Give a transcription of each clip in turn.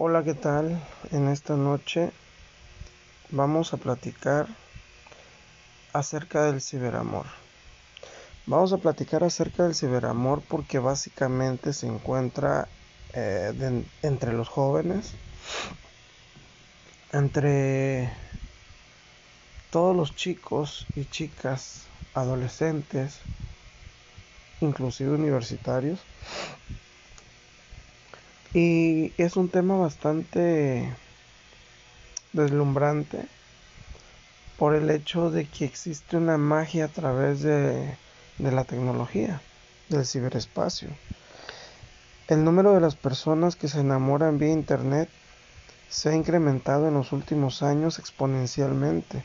Hola, ¿qué tal? En esta noche vamos a platicar acerca del ciberamor. Vamos a platicar acerca del ciberamor porque básicamente se encuentra eh, entre los jóvenes, entre todos los chicos y chicas, adolescentes, inclusive universitarios. Y es un tema bastante deslumbrante por el hecho de que existe una magia a través de, de la tecnología, del ciberespacio. El número de las personas que se enamoran vía Internet se ha incrementado en los últimos años exponencialmente.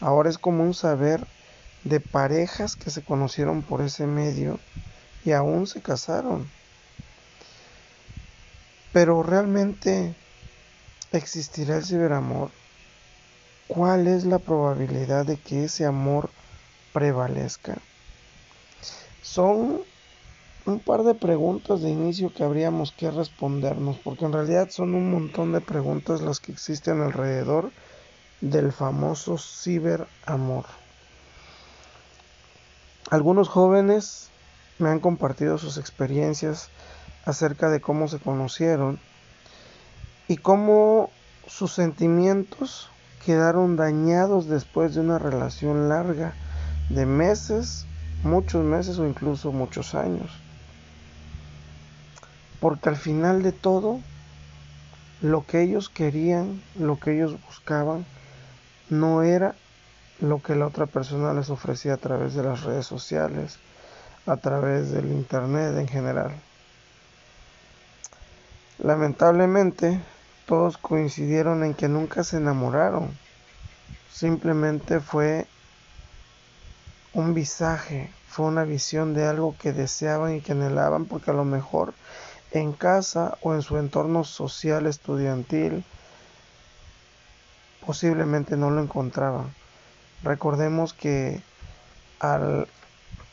Ahora es común saber de parejas que se conocieron por ese medio y aún se casaron. Pero realmente existirá el ciberamor. ¿Cuál es la probabilidad de que ese amor prevalezca? Son un par de preguntas de inicio que habríamos que respondernos, porque en realidad son un montón de preguntas las que existen alrededor del famoso ciberamor. Algunos jóvenes me han compartido sus experiencias acerca de cómo se conocieron y cómo sus sentimientos quedaron dañados después de una relación larga de meses, muchos meses o incluso muchos años. Porque al final de todo, lo que ellos querían, lo que ellos buscaban, no era lo que la otra persona les ofrecía a través de las redes sociales, a través del Internet en general. Lamentablemente, todos coincidieron en que nunca se enamoraron. Simplemente fue un visaje, fue una visión de algo que deseaban y que anhelaban porque a lo mejor en casa o en su entorno social estudiantil posiblemente no lo encontraban. Recordemos que al,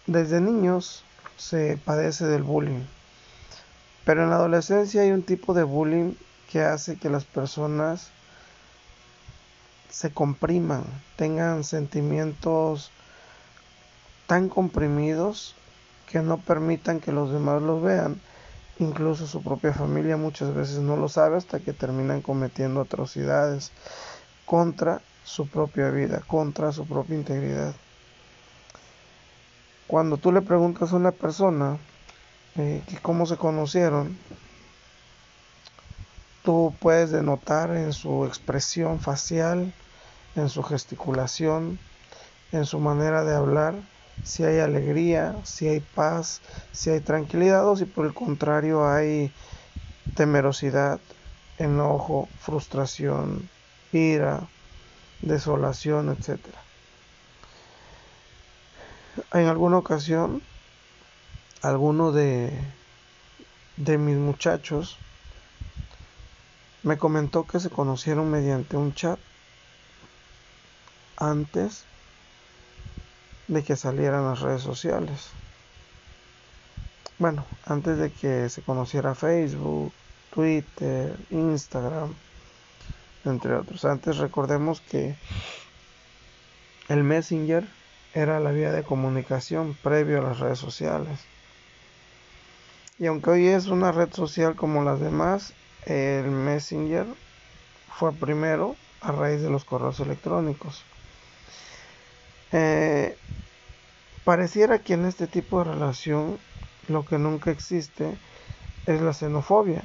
desde niños se padece del bullying pero en la adolescencia hay un tipo de bullying que hace que las personas se compriman, tengan sentimientos tan comprimidos que no permitan que los demás los vean. Incluso su propia familia muchas veces no lo sabe hasta que terminan cometiendo atrocidades contra su propia vida, contra su propia integridad. Cuando tú le preguntas a una persona eh, cómo se conocieron, tú puedes denotar en su expresión facial, en su gesticulación, en su manera de hablar, si hay alegría, si hay paz, si hay tranquilidad o si por el contrario hay temerosidad, enojo, frustración, ira, desolación, etc. En alguna ocasión alguno de, de mis muchachos me comentó que se conocieron mediante un chat antes de que salieran las redes sociales. Bueno, antes de que se conociera Facebook, Twitter, Instagram, entre otros. Antes recordemos que el Messenger era la vía de comunicación previo a las redes sociales. Y aunque hoy es una red social como las demás, el Messenger fue primero a raíz de los correos electrónicos. Eh, pareciera que en este tipo de relación lo que nunca existe es la xenofobia,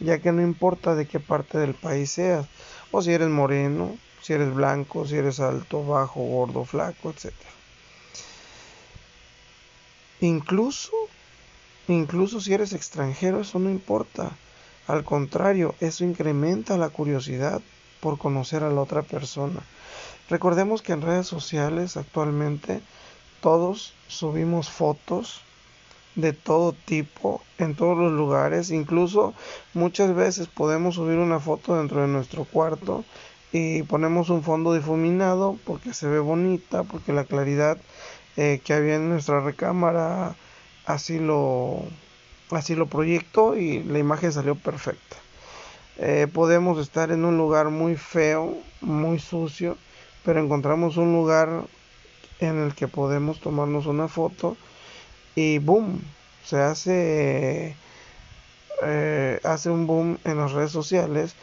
ya que no importa de qué parte del país seas, o si eres moreno, si eres blanco, si eres alto, bajo, gordo, flaco, etc. Incluso Incluso si eres extranjero, eso no importa. Al contrario, eso incrementa la curiosidad por conocer a la otra persona. Recordemos que en redes sociales actualmente todos subimos fotos de todo tipo en todos los lugares. Incluso muchas veces podemos subir una foto dentro de nuestro cuarto y ponemos un fondo difuminado porque se ve bonita, porque la claridad eh, que había en nuestra recámara así lo, así lo proyectó y la imagen salió perfecta. Eh, podemos estar en un lugar muy feo, muy sucio, pero encontramos un lugar en el que podemos tomarnos una foto y boom, se hace, eh, hace un boom en las redes sociales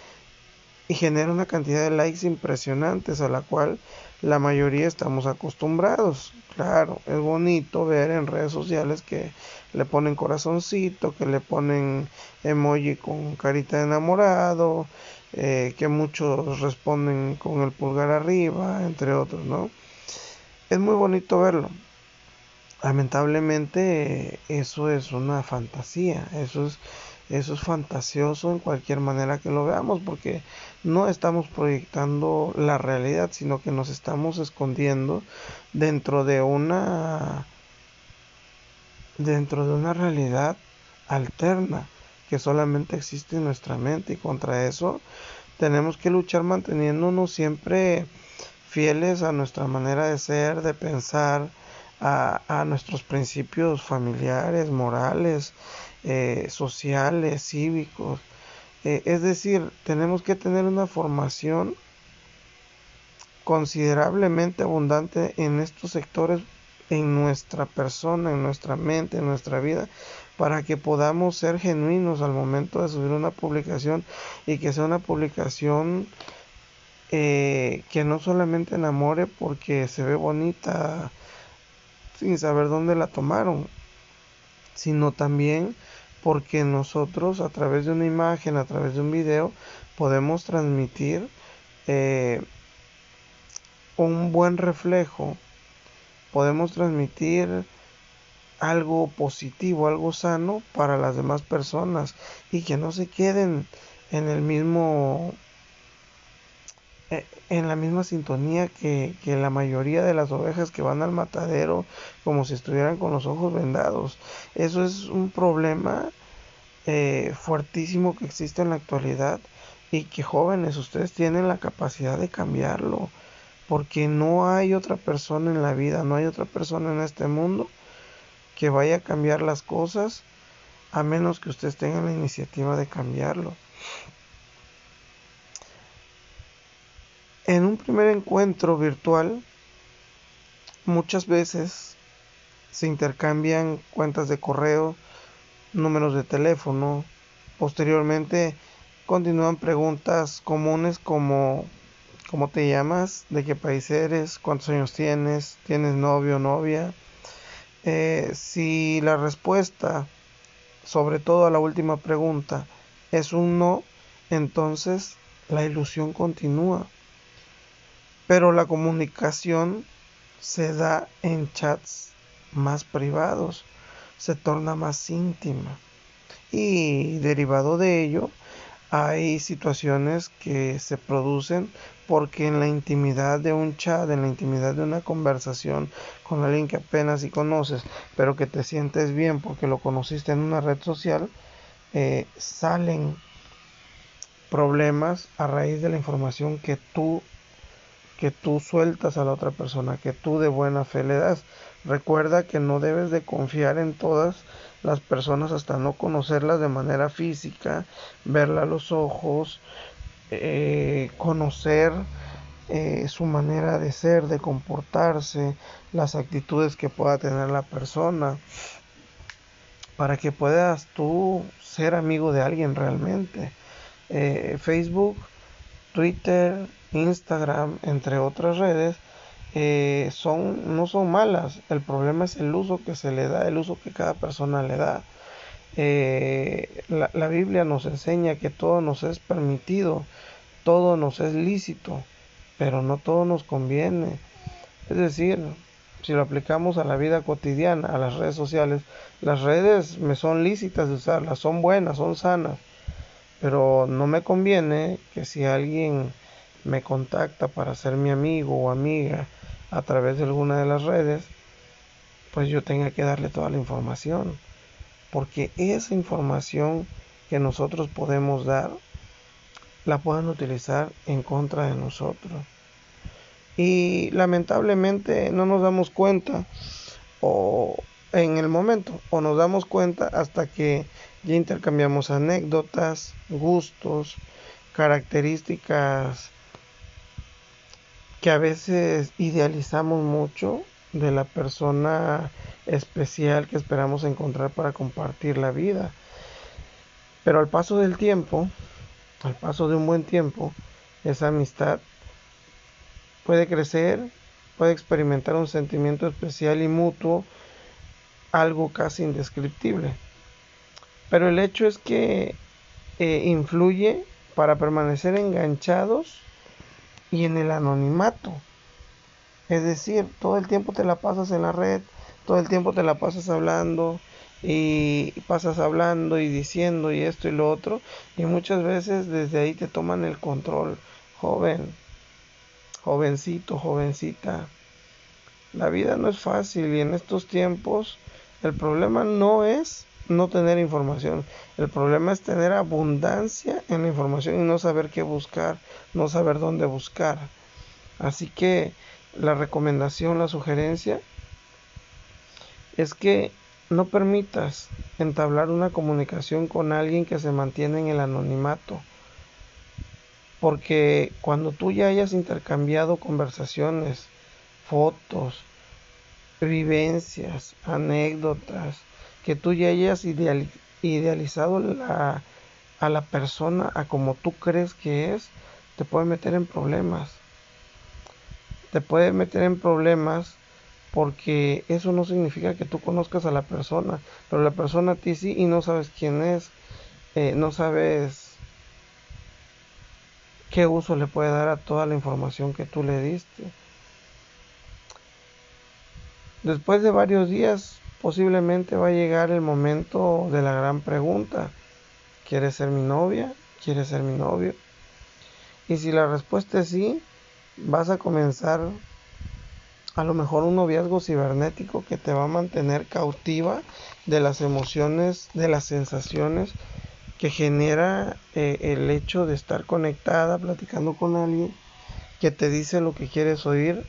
y genera una cantidad de likes impresionantes a la cual la mayoría estamos acostumbrados. Claro, es bonito ver en redes sociales que le ponen corazoncito, que le ponen emoji con carita de enamorado, eh, que muchos responden con el pulgar arriba, entre otros, ¿no? Es muy bonito verlo. Lamentablemente eso es una fantasía, eso es eso es fantasioso en cualquier manera que lo veamos porque no estamos proyectando la realidad, sino que nos estamos escondiendo dentro de una dentro de una realidad alterna que solamente existe en nuestra mente y contra eso tenemos que luchar manteniéndonos siempre fieles a nuestra manera de ser, de pensar, a, a nuestros principios familiares, morales, eh, sociales, cívicos. Eh, es decir, tenemos que tener una formación considerablemente abundante en estos sectores en nuestra persona, en nuestra mente, en nuestra vida, para que podamos ser genuinos al momento de subir una publicación y que sea una publicación eh, que no solamente enamore porque se ve bonita sin saber dónde la tomaron, sino también porque nosotros a través de una imagen, a través de un video, podemos transmitir eh, un buen reflejo, podemos transmitir algo positivo, algo sano para las demás personas y que no se queden en el mismo en la misma sintonía que, la mayoría de las ovejas que van al matadero como si estuvieran con los ojos vendados. Eso es un problema eh, fuertísimo que existe en la actualidad y que jóvenes ustedes tienen la capacidad de cambiarlo porque no hay otra persona en la vida, no hay otra persona en este mundo que vaya a cambiar las cosas a menos que ustedes tengan la iniciativa de cambiarlo. En un primer encuentro virtual, muchas veces se intercambian cuentas de correo, números de teléfono. Posteriormente continúan preguntas comunes como ¿cómo te llamas? ¿De qué país eres? ¿Cuántos años tienes? ¿Tienes novio o novia? Eh, si la respuesta, sobre todo a la última pregunta, es un no, entonces la ilusión continúa pero la comunicación se da en chats más privados, se torna más íntima. Y derivado de ello, hay situaciones que se producen porque en la intimidad de un chat, en la intimidad de una conversación con alguien que apenas si conoces, pero que te sientes bien porque lo conociste en una red social, eh, salen problemas a raíz de la información que tú que tú sueltas a la otra persona, que tú de buena fe le das. Recuerda que no debes de confiar en todas las personas hasta no conocerlas de manera física, verla a los ojos, eh, conocer eh, su manera de ser, de comportarse, las actitudes que pueda tener la persona, para que puedas tú ser amigo de alguien realmente. Eh, Facebook, Twitter, Instagram, entre otras redes, eh, son, no son malas. El problema es el uso que se le da, el uso que cada persona le da. Eh, la, la, Biblia nos enseña que todo nos es permitido, todo nos es lícito, pero no todo nos conviene. Es decir, si lo aplicamos a la vida cotidiana, a las redes sociales, las redes me son lícitas de usarlas, son buenas, son sanas, pero no me conviene que si alguien me contacta para ser mi amigo o amiga a través de alguna de las redes, pues yo tenga que darle toda la información. Porque esa información que nosotros podemos dar, la puedan utilizar en contra de nosotros. Y lamentablemente no nos damos cuenta o en el momento o nos damos cuenta hasta que ya intercambiamos anécdotas, gustos, características que a veces idealizamos mucho de la persona especial que esperamos encontrar para compartir la vida. Pero al paso del tiempo, al paso de un buen tiempo, esa amistad puede crecer, puede experimentar un sentimiento especial y mutuo, algo casi indescriptible. Pero el hecho es que eh, influye para permanecer enganchados y en el anonimato. Es decir, todo el tiempo te la pasas en la red, todo el tiempo te la pasas hablando y pasas hablando y diciendo y esto y lo otro y muchas veces desde ahí te toman el control, joven, jovencito, jovencita. La vida no es fácil y en estos tiempos el problema no es no tener información. El problema es tener abundancia en la información y no saber qué buscar, no saber dónde buscar. Así que la recomendación, la sugerencia es que no permitas entablar una comunicación con alguien que se mantiene en el anonimato. Porque cuando tú ya hayas intercambiado conversaciones, fotos, vivencias, anécdotas, que tú ya hayas idealizado a la persona a como tú crees que es, te puede meter en problemas. Te puede meter en problemas porque eso no significa que tú conozcas a la persona, pero la persona a ti sí y no sabes quién es, eh, no sabes qué uso le puede dar a toda la información que tú le diste. Después de varios días posiblemente va a llegar el momento de la gran pregunta. ¿Quieres ser mi novia? ¿Quieres ser mi novio? Y si la respuesta es sí, vas a comenzar a lo mejor un noviazgo cibernético que te va a mantener cautiva de las emociones, de las sensaciones que genera eh, el hecho de estar conectada, platicando con alguien que te dice lo que quieres oír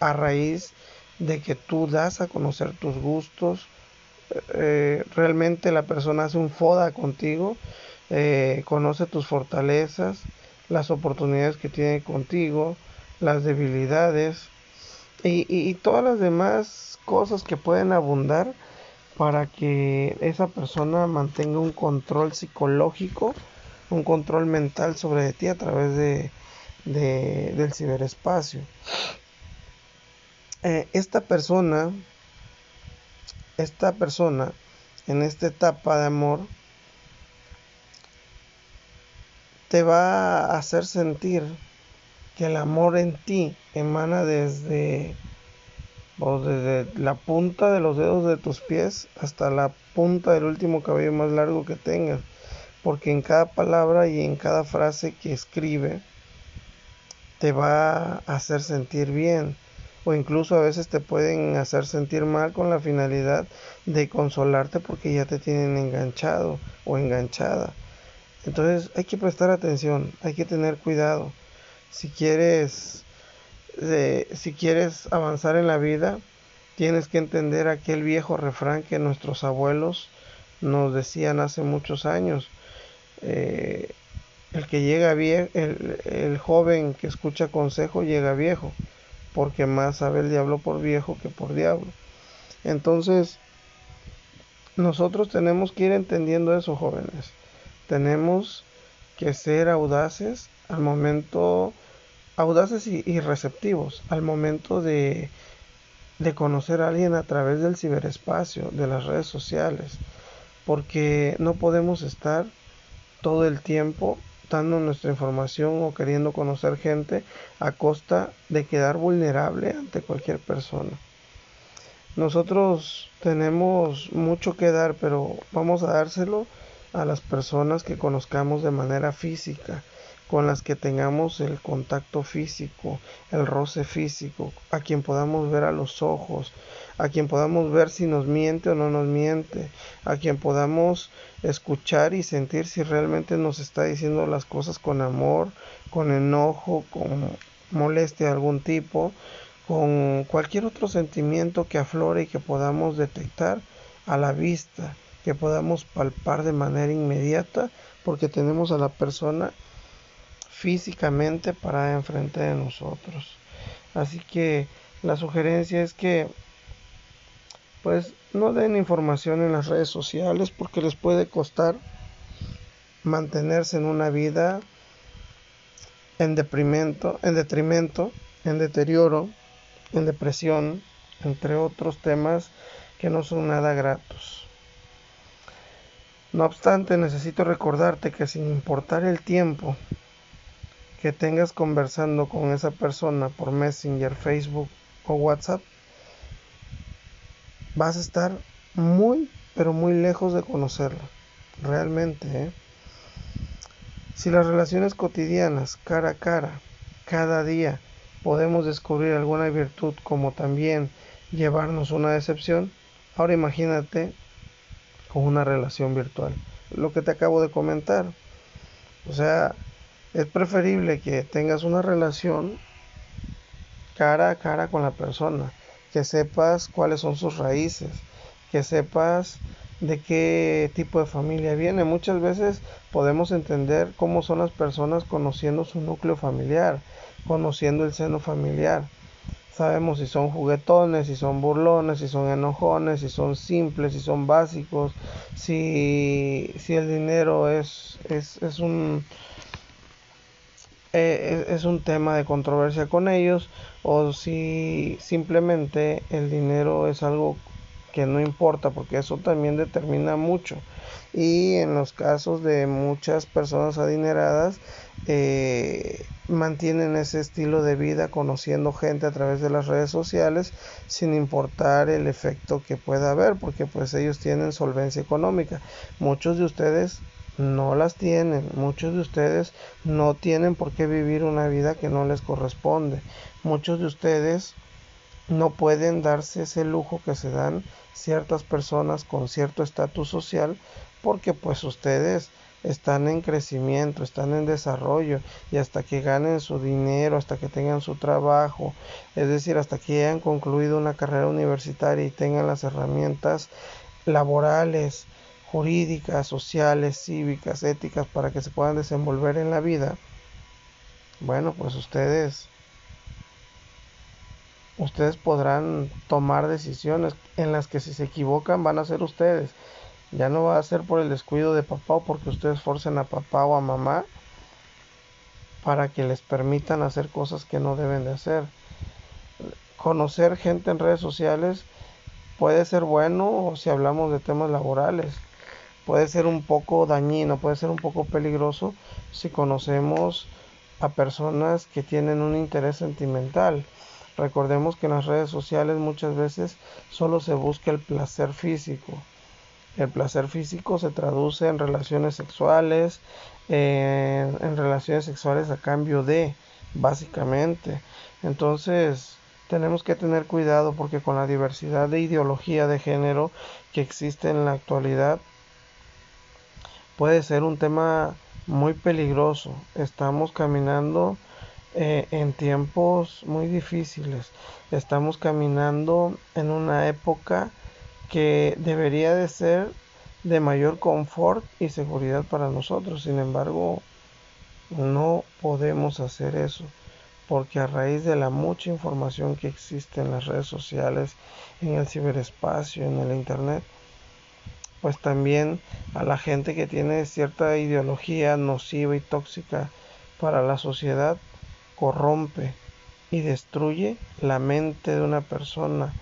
a raíz de que tú das a conocer tus gustos, eh, realmente la persona hace un foda contigo, eh, conoce tus fortalezas, las oportunidades que tiene contigo, las debilidades y, y todas las demás cosas que pueden abundar para que esa persona mantenga un control psicológico, un control mental sobre ti a través de, de del ciberespacio. Eh, esta persona, esta persona en esta etapa de amor te va a hacer sentir que el amor en ti emana desde, desde la punta de los dedos de tus pies hasta la punta del último cabello más largo que tengas. Porque en cada palabra y en cada frase que escribe te va a hacer sentir bien o incluso a veces te pueden hacer sentir mal con la finalidad de consolarte porque ya te tienen enganchado o enganchada. Entonces hay que prestar atención, hay que tener cuidado. Si quieres, si quieres avanzar en la vida, tienes que entender aquel viejo refrán que nuestros abuelos nos decían hace muchos años. Eh, el que llega viejo, el joven que escucha consejo llega viejo porque más sabe el diablo por viejo que por diablo. Entonces, nosotros tenemos que ir entendiendo eso, jóvenes. Tenemos que ser audaces al momento, audaces y, receptivos al momento de, de conocer a alguien a través del ciberespacio, de las redes sociales, porque no podemos estar todo el tiempo nuestra información o queriendo conocer gente a costa de quedar vulnerable ante cualquier persona. Nosotros tenemos mucho que dar, pero vamos a dárselo a las personas que conozcamos de manera física, con las que tengamos el contacto físico, el roce físico, a quien podamos ver a los ojos, a quien podamos ver si nos miente o no nos miente, a quien podamos escuchar y sentir si realmente nos está diciendo las cosas con amor, con enojo, con molestia de algún tipo, con cualquier otro sentimiento que aflore y que podamos detectar a la vista que podamos palpar de manera inmediata porque tenemos a la persona físicamente para enfrente de nosotros. Así que la sugerencia es que pues no den información en las redes sociales porque les puede costar mantenerse en una vida en deprimento, en detrimento, en deterioro, en depresión, entre otros temas que no son nada gratos. No obstante, necesito recordarte que sin importar el tiempo que tengas conversando con esa persona por Messenger, Facebook o WhatsApp, vas a estar muy, pero muy lejos de conocerla. Realmente, ¿eh? Si las relaciones cotidianas, cara a cara, cada día, podemos descubrir alguna virtud como también llevarnos una decepción, ahora imagínate con una relación virtual. Lo que te acabo de comentar. O sea, es preferible que tengas una relación cara a cara con la persona que sepas cuáles son sus raíces, que sepas de qué tipo de familia viene. Muchas veces podemos entender cómo son las personas conociendo su núcleo familiar, conociendo el seno familiar. Sabemos si son juguetones, si son burlones, si son enojones, si son simples, si son básicos, si, si el dinero es, es, es un eh, es un tema de controversia con ellos o si simplemente el dinero es algo que no importa porque eso también determina mucho. Y en los casos de muchas personas adineradas eh, mantienen ese estilo de vida conociendo gente a través de las redes sociales sin importar el efecto que pueda haber porque pues ellos tienen solvencia económica. Muchos de ustedes no las tienen. Muchos de ustedes no tienen por qué vivir una vida que no les corresponde. Muchos de ustedes no pueden darse ese lujo que se dan ciertas personas con cierto estatus social porque pues ustedes están en crecimiento, están en desarrollo y hasta que ganen su dinero, hasta que tengan su trabajo, es decir, hasta que hayan concluido una carrera universitaria y tengan las herramientas laborales, jurídicas, sociales, cívicas, éticas para que se puedan desenvolver en la vida, bueno, pues ustedes ustedes podrán tomar decisiones en las que si se equivocan van a ser ustedes. Ya no va a ser por el descuido de papá o porque ustedes forcen a papá o a mamá para que les permitan hacer cosas que no deben de hacer. Conocer gente en redes sociales puede ser bueno si hablamos de temas laborales puede ser un poco dañino, puede ser un poco peligroso si conocemos a personas que tienen un interés sentimental. Recordemos que en las redes sociales muchas veces solo se busca el placer físico. El placer físico se traduce en relaciones sexuales, en, relaciones sexuales a cambio de, básicamente. Entonces, tenemos que tener cuidado porque con la diversidad de ideología de género que existe en la actualidad, puede ser un tema muy peligroso. Estamos caminando eh, en tiempos muy difíciles. Estamos caminando en una época que debería de ser de mayor confort y seguridad para nosotros. Sin embargo, no podemos hacer eso porque a raíz de la mucha información que existe en las redes sociales, en el ciberespacio, en el Internet, pues también a la gente que tiene cierta ideología nociva y tóxica para la sociedad corrompe y destruye la mente de una persona.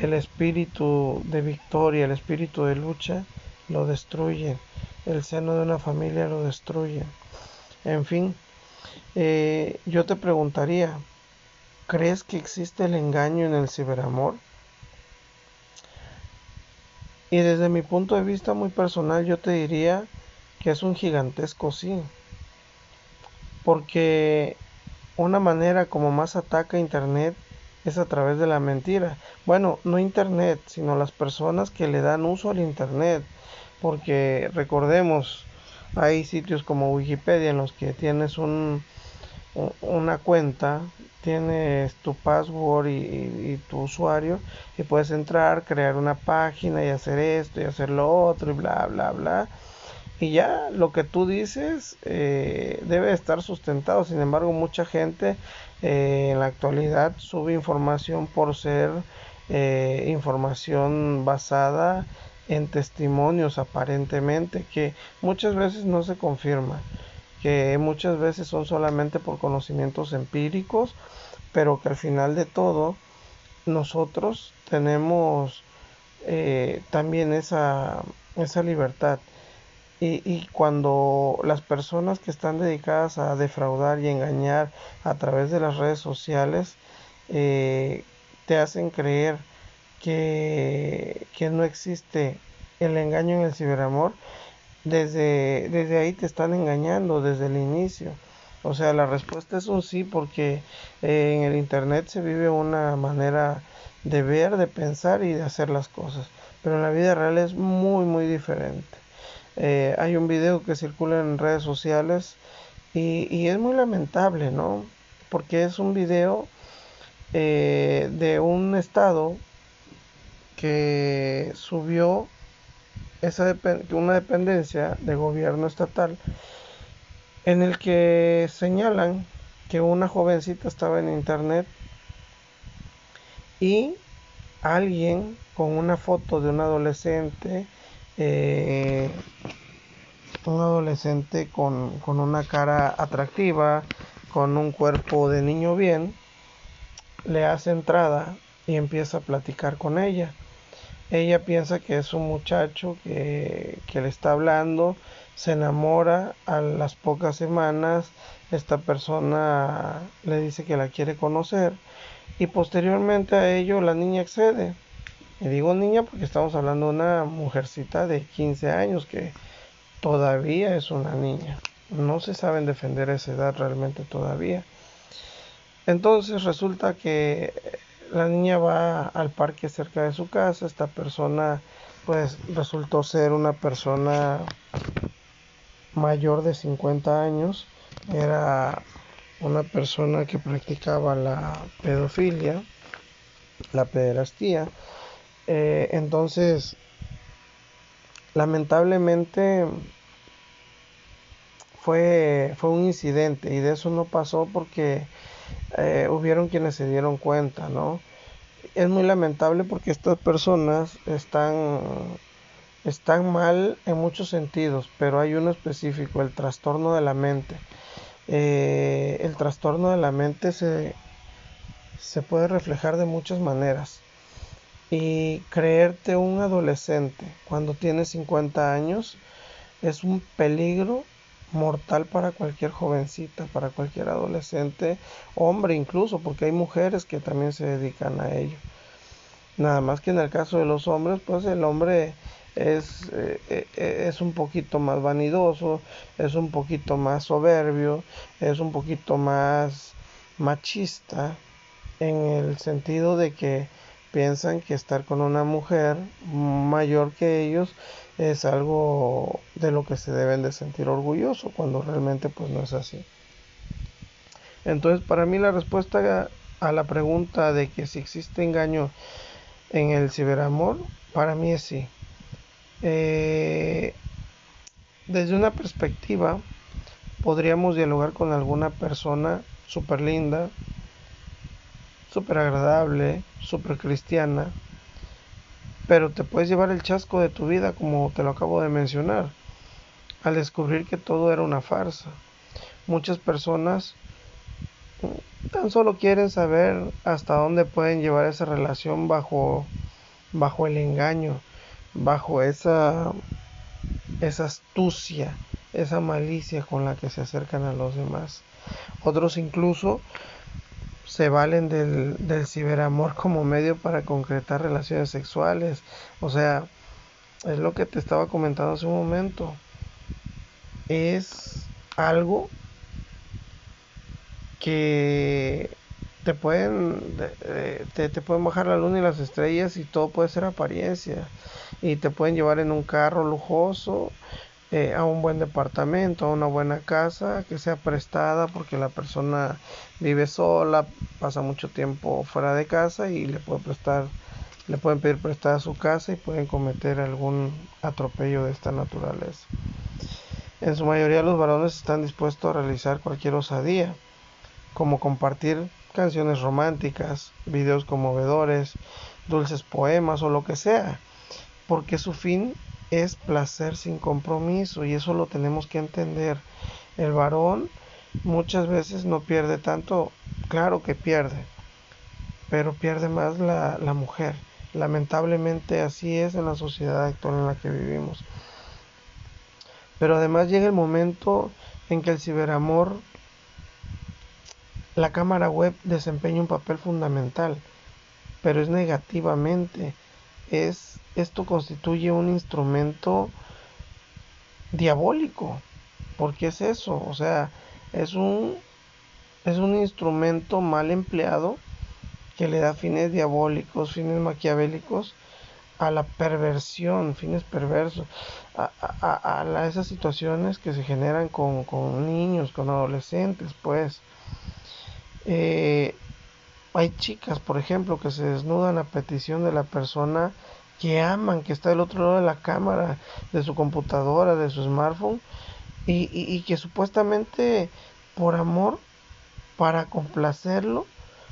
El espíritu de victoria, el espíritu de lucha lo destruye. El seno de una familia lo destruye. En fin, eh, yo te preguntaría, ¿crees que existe el engaño en el ciberamor? Y desde mi punto de vista muy personal yo te diría que es un gigantesco sí. Porque una manera como más ataca Internet es a través de la mentira. Bueno, no Internet, sino las personas que le dan uso al Internet. Porque recordemos, hay sitios como Wikipedia en los que tienes un, una cuenta, tienes tu password y, tu usuario y puedes entrar, crear una página y hacer esto y hacer lo otro y bla, bla, bla. Y ya lo que tú dices eh, debe estar sustentado. Sin embargo, mucha gente eh, en la actualidad sube información por ser eh, información basada en testimonios aparentemente que muchas veces no se confirma que muchas veces son solamente por conocimientos empíricos, pero que al final de todo nosotros tenemos eh, también esa, esa libertad. Y, y, cuando las personas que están dedicadas a defraudar y engañar a través de las redes sociales eh, te hacen creer que, que no existe el engaño en el ciberamor, desde, desde ahí te están engañando desde el inicio. O sea, la respuesta es un sí porque eh, en el Internet se vive una manera de ver, de pensar y de hacer las cosas. Pero en la vida real es muy, muy diferente. Eh, hay un video que circula en redes sociales y, y, es muy lamentable, ¿no? Porque es un video eh, de un estado que subió esa una dependencia de gobierno estatal en el que señalan que una jovencita estaba en internet y alguien con una foto de un adolescente eh, un adolescente con, con una cara atractiva con un cuerpo de niño bien le hace entrada y empieza a platicar con ella ella piensa que es un muchacho que, le está hablando, se enamora a las pocas semanas, esta persona le dice que la quiere conocer y posteriormente a ello la niña accede. Y digo niña porque estamos hablando de una mujercita de 15 años que todavía es una niña. No se saben defender esa edad realmente todavía. Entonces resulta que la niña va al parque cerca de su casa, esta persona pues resultó ser una persona mayor de 50 años, era una persona que practicaba la pedofilia, la pederastía, eh, entonces lamentablemente fue, fue un incidente y de eso no pasó porque eh, hubieron quienes se dieron cuenta, ¿no? Es muy lamentable porque estas personas están, están mal en muchos sentidos, pero hay uno específico, el trastorno de la mente. Eh, el trastorno de la mente se, se puede reflejar de muchas maneras. Y creerte un adolescente cuando tienes 50 años es un peligro mortal para cualquier jovencita, para cualquier adolescente, hombre incluso, porque hay mujeres que también se dedican a ello. Nada más que en el caso de los hombres, pues el hombre es, eh, eh, es un poquito más vanidoso, es un poquito más soberbio, es un poquito más machista, en el sentido de que piensan que estar con una mujer mayor que ellos es algo de lo que se deben de sentir orgulloso cuando realmente pues no es así. Entonces para mí la respuesta a la pregunta de que si existe engaño en el ciberamor, para mí es sí. Eh, desde una perspectiva podríamos dialogar con alguna persona súper linda, súper agradable, súper cristiana, pero te puedes llevar el chasco de tu vida como te lo acabo de mencionar, al descubrir que todo era una farsa. Muchas personas tan solo quieren saber hasta dónde pueden llevar esa relación bajo bajo el engaño, bajo esa esa astucia, esa malicia con la que se acercan a los demás. Otros incluso se valen del, del ciberamor como medio para concretar relaciones sexuales. O sea, es lo que te estaba comentando hace un momento. Es algo que te pueden te, te, pueden bajar la luna y las estrellas y todo puede ser apariencia y te pueden llevar en un carro lujoso eh, a un buen departamento, a una buena casa que sea prestada porque la persona vive sola, pasa mucho tiempo fuera de casa y le puede prestar, le pueden pedir prestada su casa y pueden cometer algún atropello de esta naturaleza. En su mayoría los varones están dispuestos a realizar cualquier osadía, como compartir canciones románticas, videos conmovedores, dulces poemas o lo que sea, porque su fin es placer sin compromiso y eso lo tenemos que entender. El varón muchas veces no pierde tanto, claro que pierde, pero pierde más la, la mujer. Lamentablemente así es en la sociedad actual en la que vivimos. Pero además llega el momento en que el ciberamor, la cámara web desempeña un papel fundamental, pero es negativamente. Es, esto constituye un instrumento diabólico. porque es eso? O sea, es un, es un instrumento mal empleado que le da fines diabólicos, fines maquiavélicos a la perversión, fines perversos, a, a, esas situaciones que se generan con, con niños, con adolescentes, pues. Eh, hay chicas, por ejemplo, que se desnudan a petición de la persona que aman, que está del otro lado de la cámara, de su computadora, de su smartphone, y, y que supuestamente por amor, para complacerlo,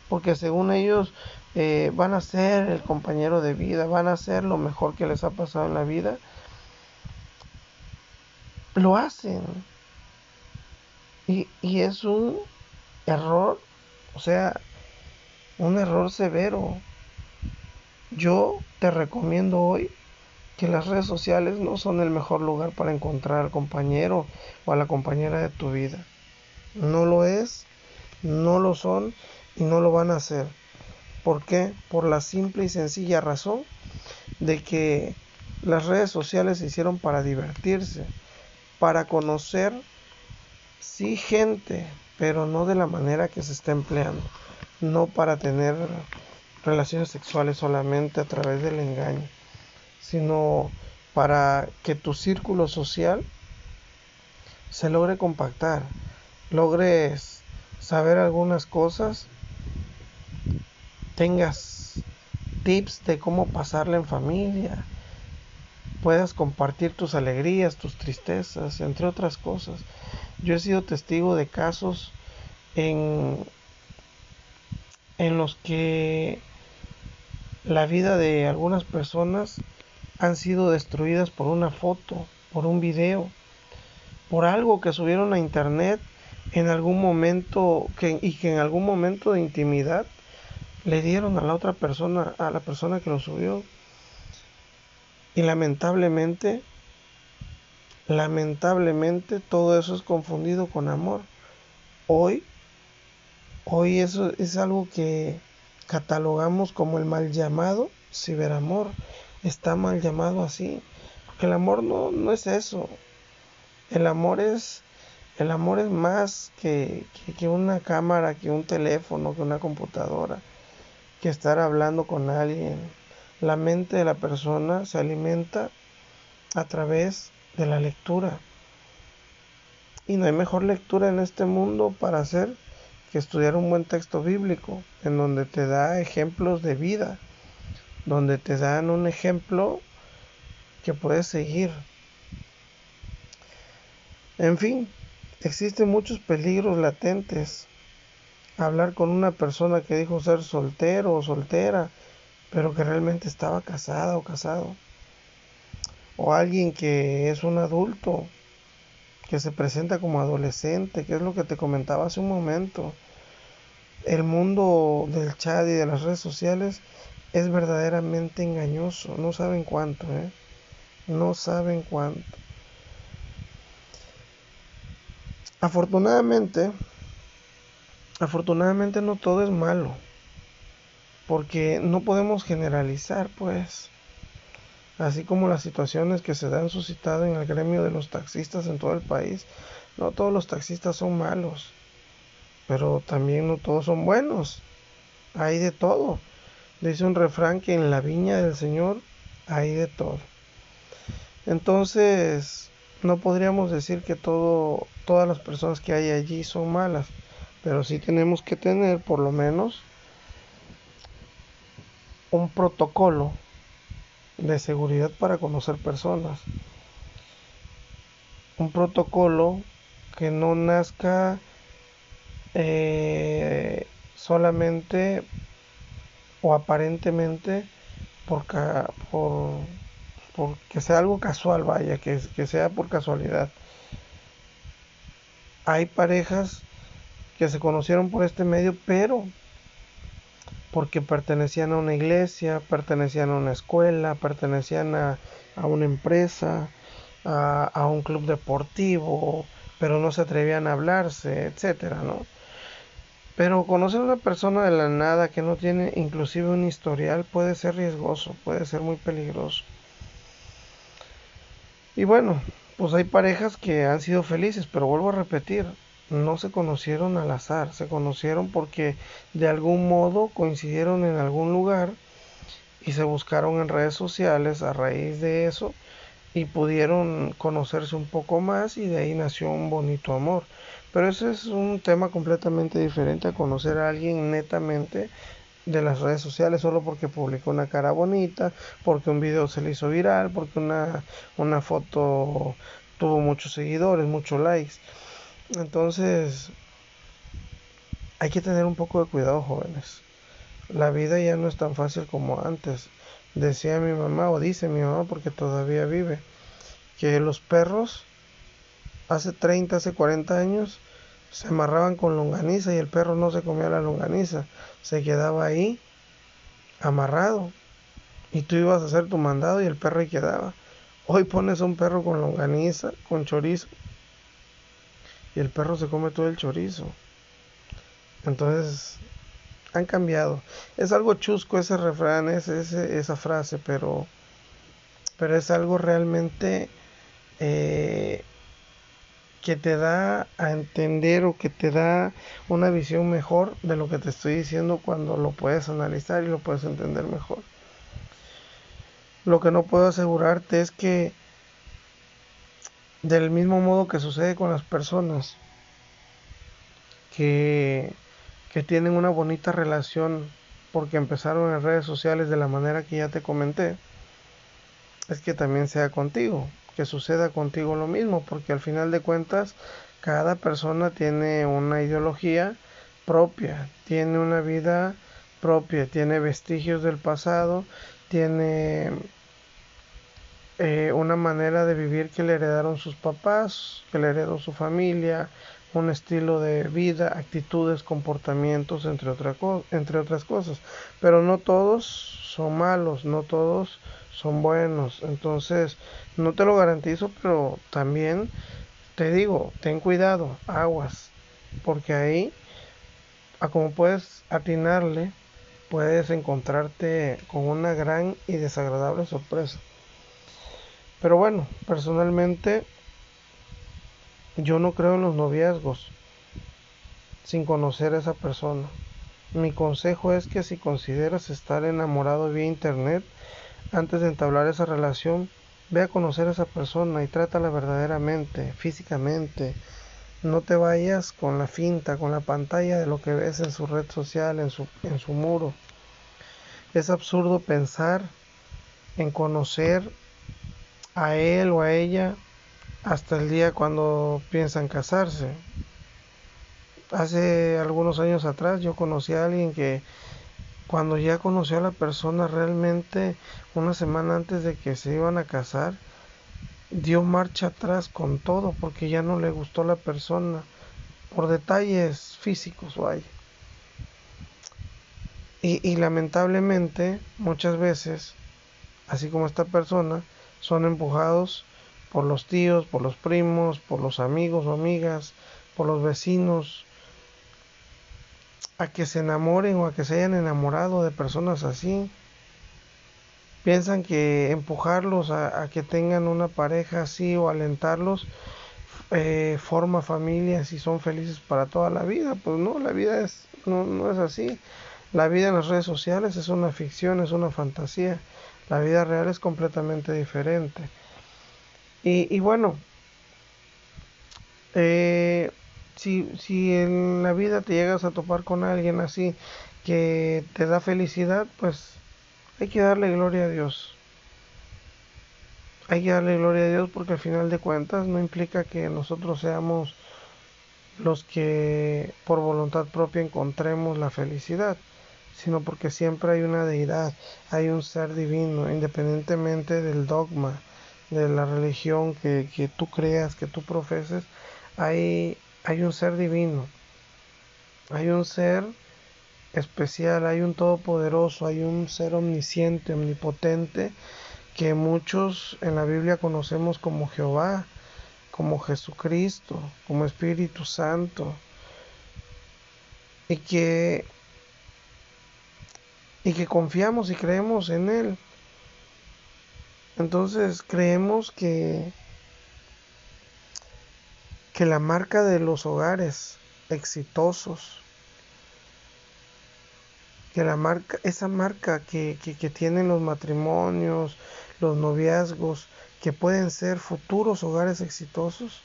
porque según ellos eh, van a ser el compañero de vida, van a ser lo mejor que les ha pasado en la vida, lo hacen. Y, y es un error, o sea, un error severo. Yo te recomiendo hoy que las redes sociales no son el mejor lugar para encontrar al compañero o a la compañera de tu vida. No lo es, no lo son y no lo van a hacer. ¿Por qué? Por la simple y sencilla razón de que las redes sociales se hicieron para divertirse, para conocer, sí, gente, pero no de la manera que se está empleando, no para tener relaciones sexuales solamente a través del engaño, sino para que tu círculo social se logre compactar, logres saber algunas cosas tengas tips de cómo pasarla en familia, puedas compartir tus alegrías, tus tristezas, entre otras cosas. Yo he sido testigo de casos en, en los que la vida de algunas personas han sido destruidas por una foto, por un video, por algo que subieron a internet en algún momento y que en algún momento de intimidad le dieron a la otra persona, a la persona que lo subió. Y lamentablemente, lamentablemente todo eso es confundido con amor. Hoy, hoy eso es algo que catalogamos como el mal llamado ciberamor. Está mal llamado así. Porque el amor no, no es eso. El amor es, el amor es más que, que una cámara, que un teléfono, que una computadora que estar hablando con alguien. La mente de la persona se alimenta a través de la lectura. Y no hay mejor lectura en este mundo para hacer que estudiar un buen texto bíblico, en donde te da ejemplos de vida, donde te dan un ejemplo que puedes seguir. En fin, existen muchos peligros latentes hablar con una persona que dijo ser soltero o soltera, pero que realmente estaba casada o casado. O alguien que es un adulto, que se presenta como adolescente, que es lo que te comentaba hace un momento. El mundo del chat y de las redes sociales es verdaderamente engañoso. No saben cuánto, ¿eh? No saben cuánto. Afortunadamente, afortunadamente no todo es malo, porque no podemos generalizar, pues, así como las situaciones que se han suscitado en el gremio de los taxistas en todo el país, no todos los taxistas son malos, pero también no todos son buenos, hay de todo. Dice un refrán que en la viña del Señor hay de todo. Entonces, no podríamos decir que todo, todas las personas que hay allí son malas, pero sí tenemos que tener por lo menos un protocolo de seguridad para conocer personas. Un protocolo que no nazca eh, solamente o aparentemente por, por, sea algo casual, vaya, que, que sea por casualidad. Hay parejas que se conocieron por este medio, pero porque pertenecían a una iglesia, pertenecían a una escuela, pertenecían a, a una empresa, a, a, un club deportivo, pero no se atrevían a hablarse, etcétera, ¿no? Pero conocer a una persona de la nada que no tiene inclusive un historial puede ser riesgoso, puede ser muy peligroso. Y bueno, pues hay parejas que han sido felices, pero vuelvo a repetir, no se conocieron al azar, se conocieron porque de algún modo coincidieron en algún lugar y se buscaron en redes sociales a raíz de eso y pudieron conocerse un poco más y de ahí nació un bonito amor. Pero ese es un tema completamente diferente a conocer a alguien netamente de las redes sociales solo porque publicó una cara bonita, porque un video se le hizo viral, porque una, una foto tuvo muchos seguidores, muchos likes. Entonces, hay que tener un poco de cuidado, jóvenes. La vida ya no es tan fácil como antes. Decía mi mamá, o dice mi mamá, porque todavía vive, que los perros hace 30, hace 40 años se amarraban con longaniza y el perro no se comía la longaniza, se quedaba ahí amarrado y tú ibas a hacer tu mandado y el perro ahí quedaba. Hoy pones un perro con longaniza, con chorizo y el perro se come todo el chorizo. Entonces han cambiado. Es algo chusco ese refrán, esa frase, pero, pero es algo realmente eh, que te da a entender o que te da una visión mejor de lo que te estoy diciendo cuando lo puedes analizar y lo puedes entender mejor. Lo que no puedo asegurarte es que del mismo modo que sucede con las personas que, que tienen una bonita relación porque empezaron en redes sociales de la manera que ya te comenté, es que también sea contigo que suceda contigo lo mismo, porque al final de cuentas cada persona tiene una ideología propia, tiene una vida propia, tiene vestigios del pasado, tiene eh, una manera de vivir que le heredaron sus papás, que le heredó su familia, un estilo de vida, actitudes, comportamientos, entre, entre otras cosas. Pero no todos son malos, no todos son buenos. Entonces, no te lo garantizo, pero también te digo, ten cuidado, aguas, porque ahí, a como puedes atinarle, puedes encontrarte con una gran y desagradable sorpresa. Pero bueno, personalmente yo no creo en los noviazgos sin conocer a esa persona. Mi consejo es que si consideras estar enamorado vía internet, antes de entablar esa relación, ve a conocer a esa persona y trátala verdaderamente, físicamente. No te vayas con la finta, con la pantalla de lo que ves en su red social, en su, en su muro. Es absurdo pensar en conocer a él o a ella hasta el día cuando piensan casarse. Hace algunos años atrás yo conocí a alguien que cuando ya conoció a la persona realmente una semana antes de que se iban a casar, dio marcha atrás con todo porque ya no le gustó la persona por detalles físicos o hay. Y, y lamentablemente muchas veces, así como esta persona, son empujados por los tíos, por los primos, por los amigos o amigas, por los vecinos, a que se enamoren o a que se hayan enamorado de personas así. Piensan que empujarlos a, que tengan una pareja así o alentarlos eh, forma familias y son felices para toda la vida. Pues no, la vida es, no, no es así. La vida en las redes sociales es una ficción, es una fantasía. La vida real es completamente diferente. Y, y bueno, Eh, si, si en la vida te llegas a topar con alguien así que te da felicidad, pues hay que darle gloria a Dios. Hay que darle gloria a Dios porque al final de cuentas no implica que nosotros seamos los que por voluntad propia encontremos la felicidad, sino porque siempre hay una deidad, hay un ser divino, independientemente del dogma, de la religión que, que tú creas, que tú profeses, hay, hay un ser divino, hay un ser especial, hay un todopoderoso, hay un ser omnisciente, omnipotente, que muchos en la Biblia conocemos como Jehová, como Jesucristo, como Espíritu Santo, y que, y que confiamos y creemos en Él. Entonces creemos que, que la marca de los hogares exitosos, que la marca, esa marca que, que, tienen los matrimonios, los noviazgos, que pueden ser futuros hogares exitosos,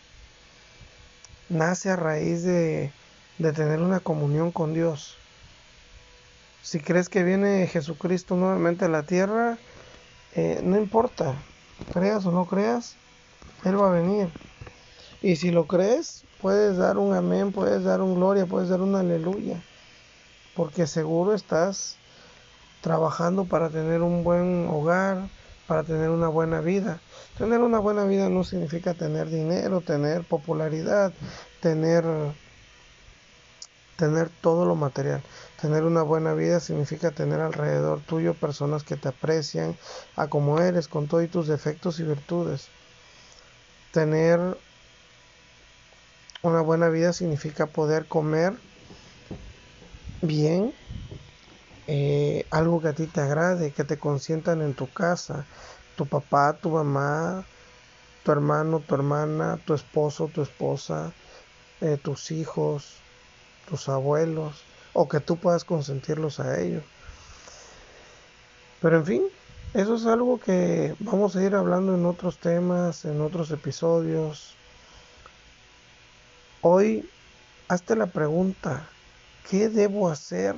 nace a raíz de, de tener una comunión con Dios. Si crees que viene Jesucristo nuevamente a la tierra, eh, no importa, creas o no creas, Él va a venir. Y si lo crees, puedes dar un amén, puedes dar un gloria, puedes dar un aleluya porque seguro estás trabajando para tener un buen hogar, para tener una buena vida. Tener una buena vida no significa tener dinero, tener popularidad, tener tener todo lo material. Tener una buena vida significa tener alrededor tuyo personas que te aprecian a como eres, con todos tus defectos y virtudes. Tener una buena vida significa poder comer bien, eh, algo que a ti te agrade, que te consientan en tu casa, tu papá, tu mamá, tu hermano, tu hermana, tu esposo, tu esposa, eh, tus hijos, tus abuelos, o que tú puedas consentirlos a ellos. Pero en fin, eso es algo que vamos a ir hablando en otros temas, en otros episodios. Hoy, hazte la pregunta, ¿Qué debo hacer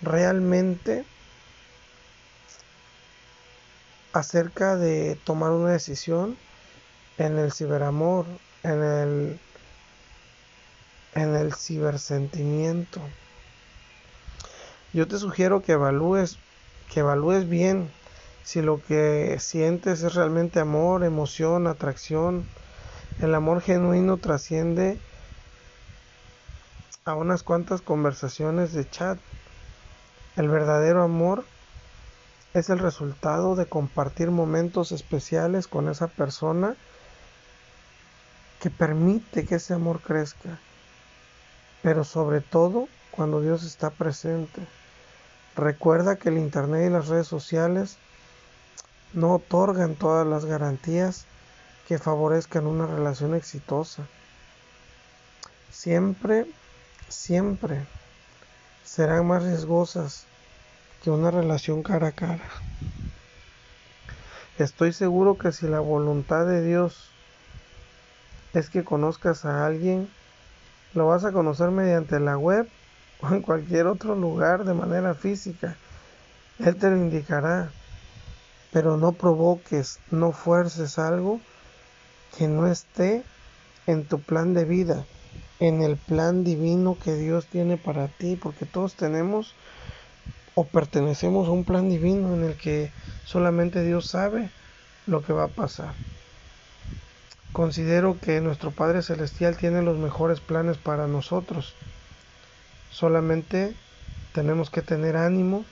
realmente acerca de tomar una decisión en el ciberamor, en el en el cibersentimiento? Yo te sugiero que evalúes que evalúes bien si lo que sientes es realmente amor, emoción, atracción. El amor genuino trasciende a unas cuantas conversaciones de chat. El verdadero amor es el resultado de compartir momentos especiales con esa persona que permite que ese amor crezca. Pero sobre todo cuando Dios está presente. Recuerda que el Internet y las redes sociales no otorgan todas las garantías que favorezcan una relación exitosa. Siempre siempre serán más riesgosas que una relación cara a cara. Estoy seguro que si la voluntad de Dios es que conozcas a alguien, lo vas a conocer mediante la web o en cualquier otro lugar de manera física. Él te lo indicará, pero no provoques, no fuerces algo que no esté en tu plan de vida en el plan divino que Dios tiene para ti, porque todos tenemos o pertenecemos a un plan divino en el que solamente Dios sabe lo que va a pasar. Considero que nuestro Padre Celestial tiene los mejores planes para nosotros. Solamente tenemos que tener ánimo,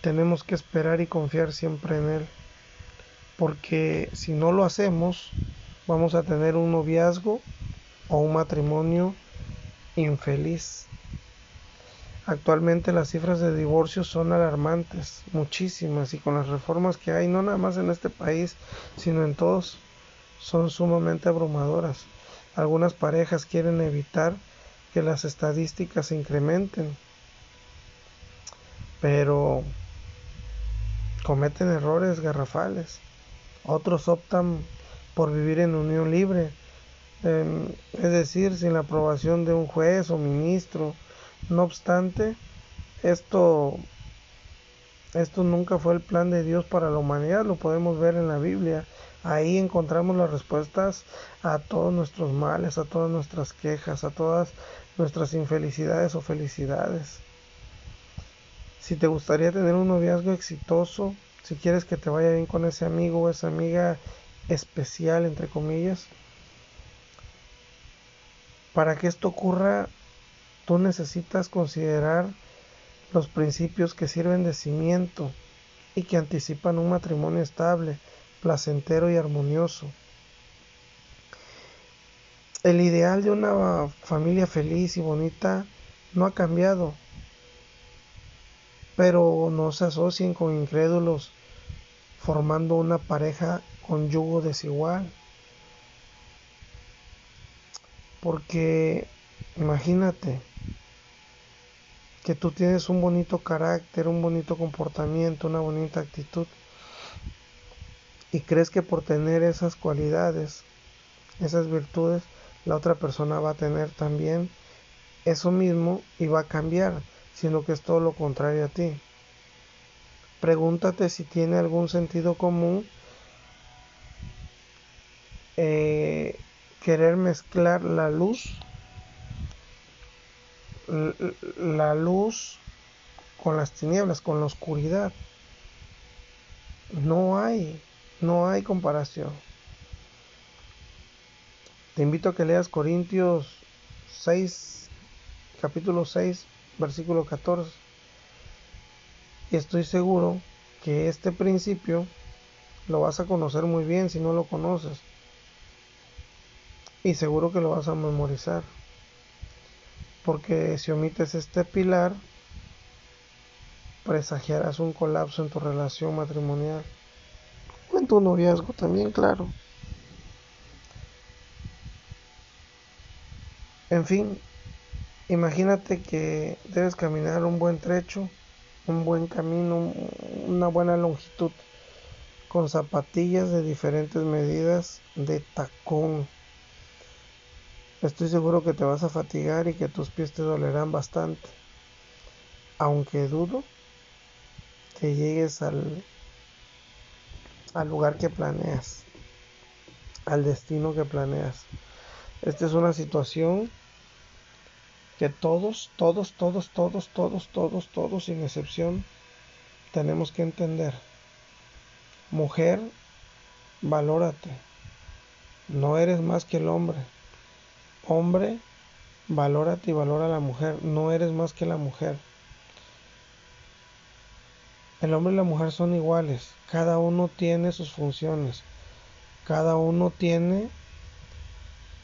tenemos que esperar y confiar siempre en Él. Porque si no lo hacemos, vamos a tener un noviazgo o un matrimonio infeliz. Actualmente las cifras de divorcios son alarmantes, muchísimas, y con las reformas que hay, no nada más en este país, sino en todos, son sumamente abrumadoras. Algunas parejas quieren evitar que las estadísticas se incrementen, pero cometen errores garrafales. Otros optan por vivir en unión libre, em, es decir, sin la aprobación de un juez o ministro. No obstante, esto, esto nunca fue el plan de Dios para la humanidad, lo podemos ver en la Biblia. Ahí encontramos las respuestas a todos nuestros males, a todas nuestras quejas, a todas nuestras infelicidades o felicidades. Si te gustaría tener un noviazgo exitoso, si quieres que te vaya bien con ese amigo o esa amiga especial, entre comillas, para que esto ocurra, tú necesitas considerar los principios que sirven de cimiento y que anticipan un matrimonio estable, placentero y armonioso. El ideal de una familia feliz y bonita no ha cambiado pero no se asocien con incrédulos formando una pareja con yugo desigual. Porque imagínate que tú tienes un bonito carácter, un bonito comportamiento, una bonita actitud y crees que por tener esas cualidades, esas virtudes, la otra persona va a tener también eso mismo y va a cambiar sino que es todo lo contrario a ti. Pregúntate si tiene algún sentido común eh, querer mezclar la luz, la luz con las tinieblas, con la oscuridad. No hay, no hay comparación. Te invito a que leas Corintios 6, capítulo 6, versículo 14. Y estoy seguro que este principio lo vas a conocer muy bien si no lo conoces. Y seguro que lo vas a memorizar. Porque si omites este pilar, presagiarás un colapso en tu relación matrimonial. O en tu noviazgo también, claro. En fin, Imagínate que debes caminar un buen trecho, un buen camino, una buena longitud, con zapatillas de diferentes medidas de tacón. Estoy seguro que te vas a fatigar y que tus pies te dolerán bastante. Aunque dudo que llegues al, lugar que planeas, al destino que planeas. Esta es una situación que todos, todos, todos, todos, todos, todos, todos, sin excepción, tenemos que entender. Mujer, valórate. No eres más que el hombre. Hombre, valórate y valora a la mujer. No eres más que la mujer. El hombre y la mujer son iguales. Cada uno tiene sus funciones. Cada uno tiene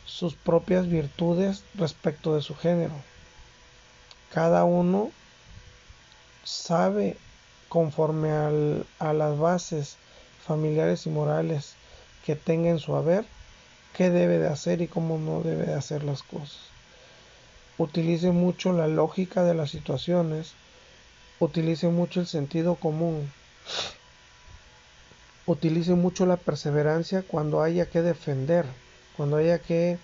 sus propias virtudes respecto de su género. Cada uno sabe conforme a las bases familiares y morales que tenga en su haber qué debe de hacer y cómo no debe de hacer las cosas. Utilice mucho la lógica de las situaciones, utilice mucho el sentido común, utilice mucho la perseverancia cuando haya que defender cuando haya que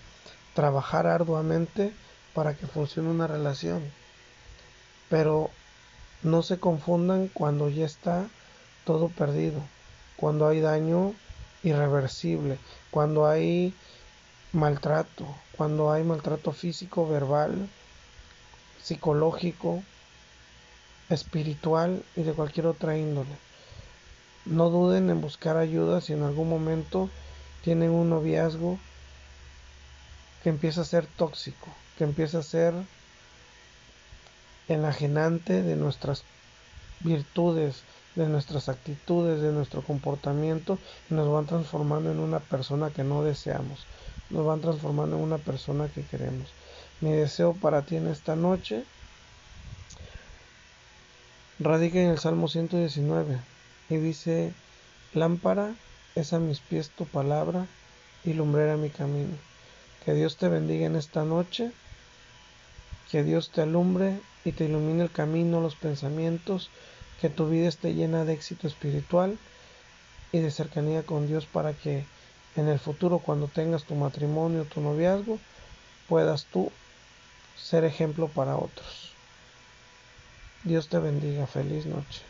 trabajar arduamente para que funcione una relación. Pero no se confundan cuando ya está todo perdido, cuando hay daño irreversible, cuando hay maltrato, cuando hay maltrato físico, verbal, psicológico, espiritual y de cualquier otra índole. No duden en buscar ayuda si en algún momento tienen un noviazgo que empieza a ser tóxico, que empieza a ser enajenante de nuestras virtudes, de nuestras actitudes, de nuestro comportamiento, nos van transformando en una persona que no deseamos, nos van transformando en una persona que queremos. Mi deseo para ti en esta noche radica en el Salmo 119 y dice, lámpara es a mis pies tu palabra y lumbrera mi camino. Que Dios te bendiga en esta noche, que Dios te alumbre y te ilumine el camino, los pensamientos, que tu vida esté llena de éxito espiritual y de cercanía con Dios para que en el futuro cuando tengas tu matrimonio, tu noviazgo, puedas tú ser ejemplo para otros. Dios te bendiga, feliz noche.